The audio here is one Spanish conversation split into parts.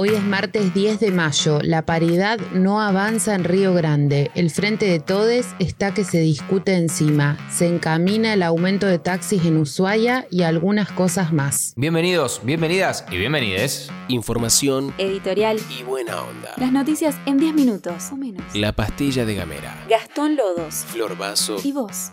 Hoy es martes 10 de mayo. La paridad no avanza en Río Grande. El Frente de Todes está que se discute encima. Se encamina el aumento de taxis en Ushuaia y algunas cosas más. Bienvenidos, bienvenidas y bienvenides. Información Editorial. y buena onda. Las noticias en 10 minutos o menos. La pastilla de Gamera. Gastón Lodos. Flor Vaso. Y vos.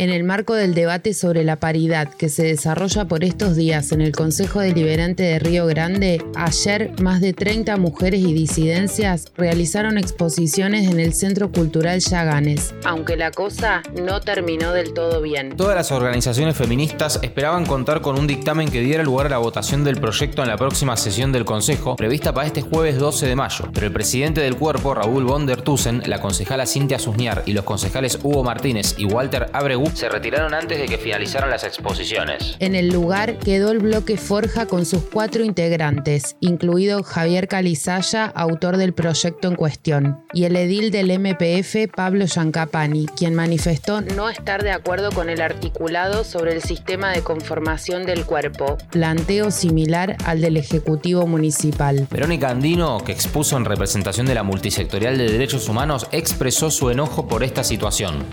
En el marco del debate sobre la paridad que se desarrolla por estos días en el Consejo Deliberante de Río Grande, ayer más de 30 mujeres y disidencias realizaron exposiciones en el Centro Cultural Yaganes, aunque la cosa no terminó del todo bien. Todas las organizaciones feministas esperaban contar con un dictamen que diera lugar a la votación del proyecto en la próxima sesión del Consejo, prevista para este jueves 12 de mayo. Pero el presidente del cuerpo, Raúl von der Tussen, la concejala Cintia Susniar y los concejales Hugo Martínez y Walter Abregu se retiraron antes de que finalizaran las exposiciones. En el lugar quedó el bloque Forja con sus cuatro integrantes, incluido Javier Calizaya, autor del proyecto en cuestión, y el edil del MPF, Pablo Giancapani, quien manifestó no estar de acuerdo con el articulado sobre el sistema de conformación del cuerpo, planteo similar al del Ejecutivo Municipal. Verónica Andino, que expuso en representación de la multisectorial de derechos humanos, expresó su enojo por esta situación.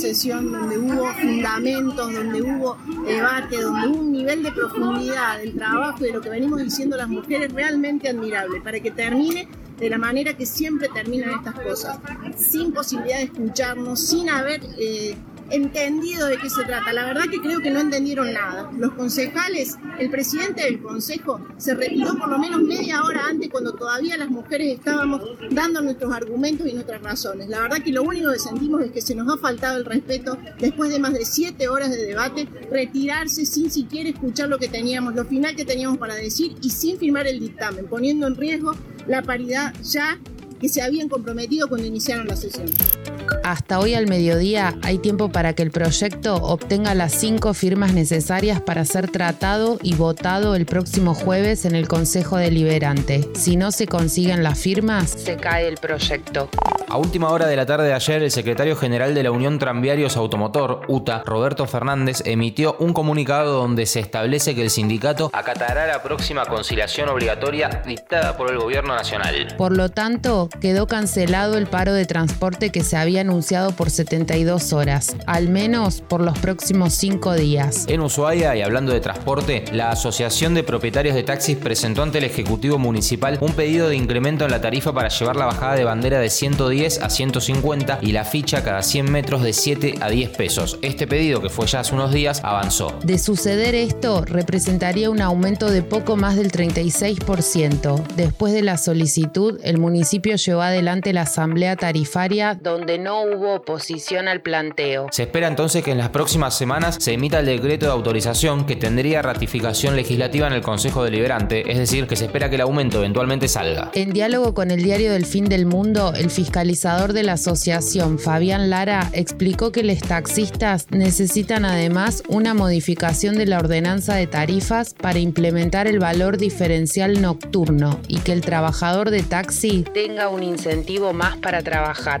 Sesión donde hubo fundamentos, donde hubo debate, donde hubo un nivel de profundidad del trabajo y de lo que venimos diciendo las mujeres realmente admirable, para que termine de la manera que siempre terminan estas cosas, sin posibilidad de escucharnos, sin haber eh, entendido de qué se trata. La verdad que creo que no entendieron nada. Los concejales, el presidente del consejo se retiró por lo menos media hora antes cuando todavía las mujeres estábamos dando nuestros argumentos y nuestras razones. La verdad que lo único que sentimos es que se nos ha faltado el respeto después de más de siete horas de debate, retirarse sin siquiera escuchar lo que teníamos, lo final que teníamos para decir y sin firmar el dictamen, poniendo en riesgo la paridad ya que se habían comprometido cuando iniciaron la sesión. Hasta hoy al mediodía hay tiempo para que el proyecto obtenga las cinco firmas necesarias para ser tratado y votado el próximo jueves en el Consejo Deliberante. Si no se consiguen las firmas, se cae el proyecto. A última hora de la tarde de ayer, el secretario general de la Unión Tranviarios Automotor, UTA, Roberto Fernández, emitió un comunicado donde se establece que el sindicato acatará la próxima conciliación obligatoria dictada por el gobierno nacional. Por lo tanto, quedó cancelado el paro de transporte que se había anunciado por 72 horas, al menos por los próximos cinco días. En Ushuaia, y hablando de transporte, la Asociación de Propietarios de Taxis presentó ante el Ejecutivo Municipal un pedido de incremento en la tarifa para llevar la bajada de bandera de 110 a 150 y la ficha cada 100 metros de 7 a 10 pesos. Este pedido, que fue ya hace unos días, avanzó. De suceder esto, representaría un aumento de poco más del 36%. Después de la solicitud, el municipio llevó adelante la asamblea tarifaria donde no hubo oposición al planteo. Se espera entonces que en las próximas semanas se emita el decreto de autorización que tendría ratificación legislativa en el Consejo Deliberante, es decir, que se espera que el aumento eventualmente salga. En diálogo con el diario del Fin del Mundo, el fiscalizador de la asociación, Fabián Lara, explicó que los taxistas necesitan además una modificación de la ordenanza de tarifas para implementar el valor diferencial nocturno y que el trabajador de taxi tenga un incentivo más para trabajar.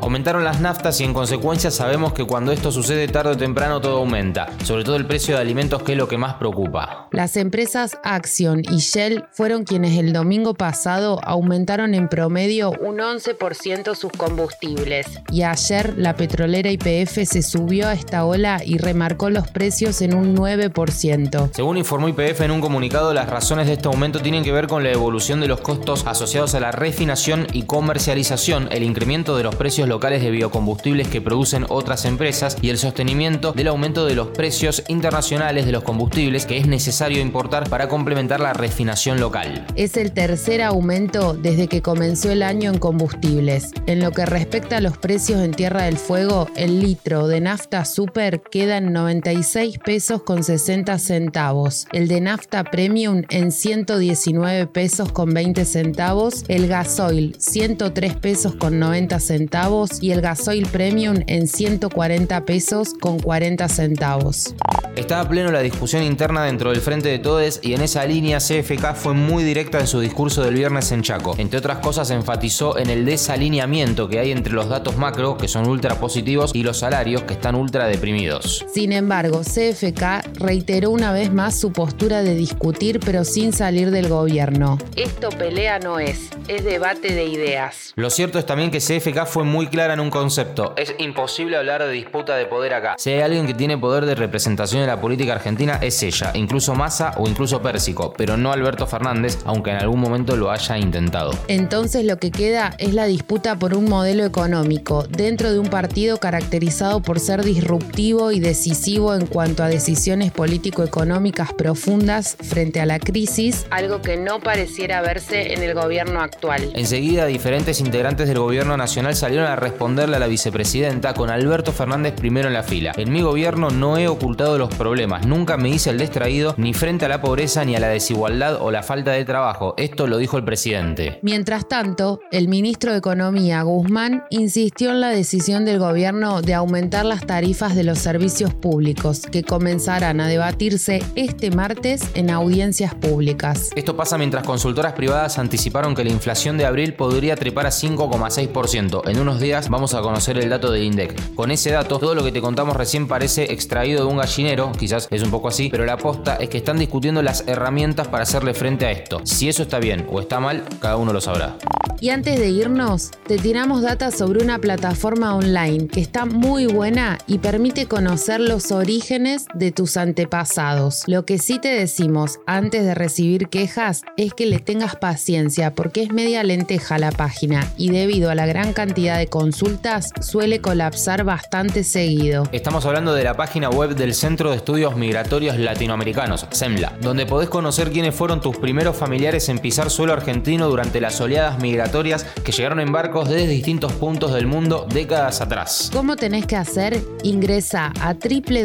Aumentaron las naftas y en consecuencia sabemos que cuando esto sucede tarde o temprano todo aumenta, sobre todo el precio de alimentos que es lo que más preocupa. Las empresas Action y Shell fueron quienes el domingo pasado aumentaron en promedio un 11% sus combustibles y ayer la petrolera YPF se subió a esta ola y remarcó los precios en un 9%. Según informó IPF en un comunicado, las razones de este aumento tienen que ver con la evolución de los costos asociados a la refinación y comercialización, el incremento de los precios locales de biocombustibles que producen otras empresas y el sostenimiento del aumento de los precios internacionales de los combustibles que es necesario importar para complementar la refinación local. Es el tercer aumento desde que comenzó el año en combustibles. En lo que respecta a los precios en Tierra del Fuego, el litro de nafta super queda en 96 pesos con 60 centavos, el de nafta premium en 119 pesos con 20 centavos, el gasoil 103 pesos con 90 centavos y el el gasoil premium en 140 pesos con 40 centavos. Está a pleno la discusión interna dentro del Frente de Todes y en esa línea CFK fue muy directa en su discurso del viernes en Chaco. Entre otras cosas enfatizó en el desalineamiento que hay entre los datos macro, que son ultra positivos, y los salarios, que están ultra deprimidos. Sin embargo, CFK reiteró una vez más su postura de discutir pero sin salir del gobierno. Esto pelea no es, es debate de ideas. Lo cierto es también que CFK fue muy clara en un concepto. Es imposible hablar de disputa de poder acá. Si hay alguien que tiene poder de representación en la política argentina, es ella, incluso Massa o incluso Pérsico, pero no Alberto Fernández, aunque en algún momento lo haya intentado. Entonces lo que queda es la disputa por un modelo económico dentro de un partido caracterizado por ser disruptivo y decisivo en cuanto a decisiones político-económicas profundas frente a la crisis, algo que no pareciera verse en el gobierno actual. Enseguida, diferentes integrantes del gobierno nacional salieron a responderle a la vicepresidenta con Alberto Fernández primero en la fila. En mi gobierno no he ocultado los problemas, nunca me hice el distraído ni frente a la pobreza ni a la desigualdad o la falta de trabajo. Esto lo dijo el presidente. Mientras tanto, el ministro de Economía, Guzmán, insistió en la decisión del gobierno de aumentar las tarifas de los servicios públicos, que comenzarán a debatirse este martes en audiencias públicas. Esto pasa mientras consultoras privadas anticiparon que la inflación de abril podría trepar a 5,6%. En unos días vamos a conocer el dato del INDEC. Con ese dato, todo lo que te contamos recién parece extraído de un gallinero, quizás es un poco así, pero la aposta es que están discutiendo las herramientas para hacerle frente a esto. Si eso está bien o está mal, cada uno lo sabrá. Y antes de irnos, te tiramos data sobre una plataforma online que está muy buena y permite conocer los orígenes de tus antepasados. Lo que sí te decimos antes de recibir quejas es que le tengas paciencia porque es media lenteja la página y debido a la gran cantidad de consultas suele colapsar bastante seguido. Estamos hablando de la página web del Centro de Estudios Migratorios Latinoamericanos, SEMLA, donde podés conocer quiénes fueron tus primeros familiares en pisar suelo argentino durante las oleadas migratorias que llegaron en barcos desde distintos puntos del mundo décadas atrás. ¿Cómo tenés que hacer? Ingresa a www.semla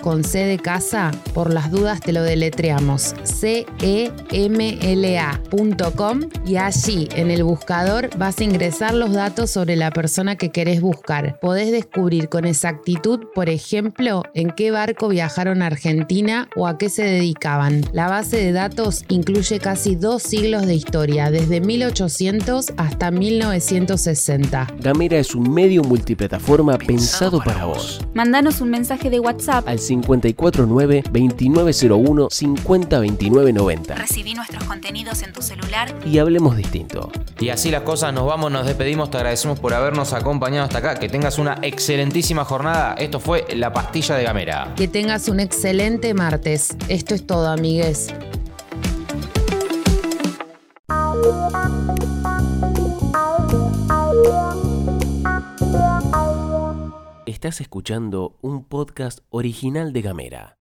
con C de casa, por las dudas te lo deletreamos, c e m l a.com y allí en el buscador vas a ingresar los datos sobre la persona que querés buscar. Podés descubrir con exactitud, por ejemplo, en qué barco viajaron a Argentina o a qué se dedicaban. La base de datos incluye casi dos siglos de historia, desde 1800 hasta 1960. Gamera es un medio multiplataforma pensado para vos. Mándanos un mensaje de WhatsApp. Al 549-2901-502990 Recibí nuestros contenidos en tu celular. y hablemos distinto. Y así las cosas, nos vamos, nos despedimos, te agradecemos por habernos acompañado hasta acá, que tengas una excelentísima jornada. Esto fue La Pastilla de Gamera. Que tengas un excelente martes. Esto es todo, amigues. Estás escuchando un podcast original de Gamera.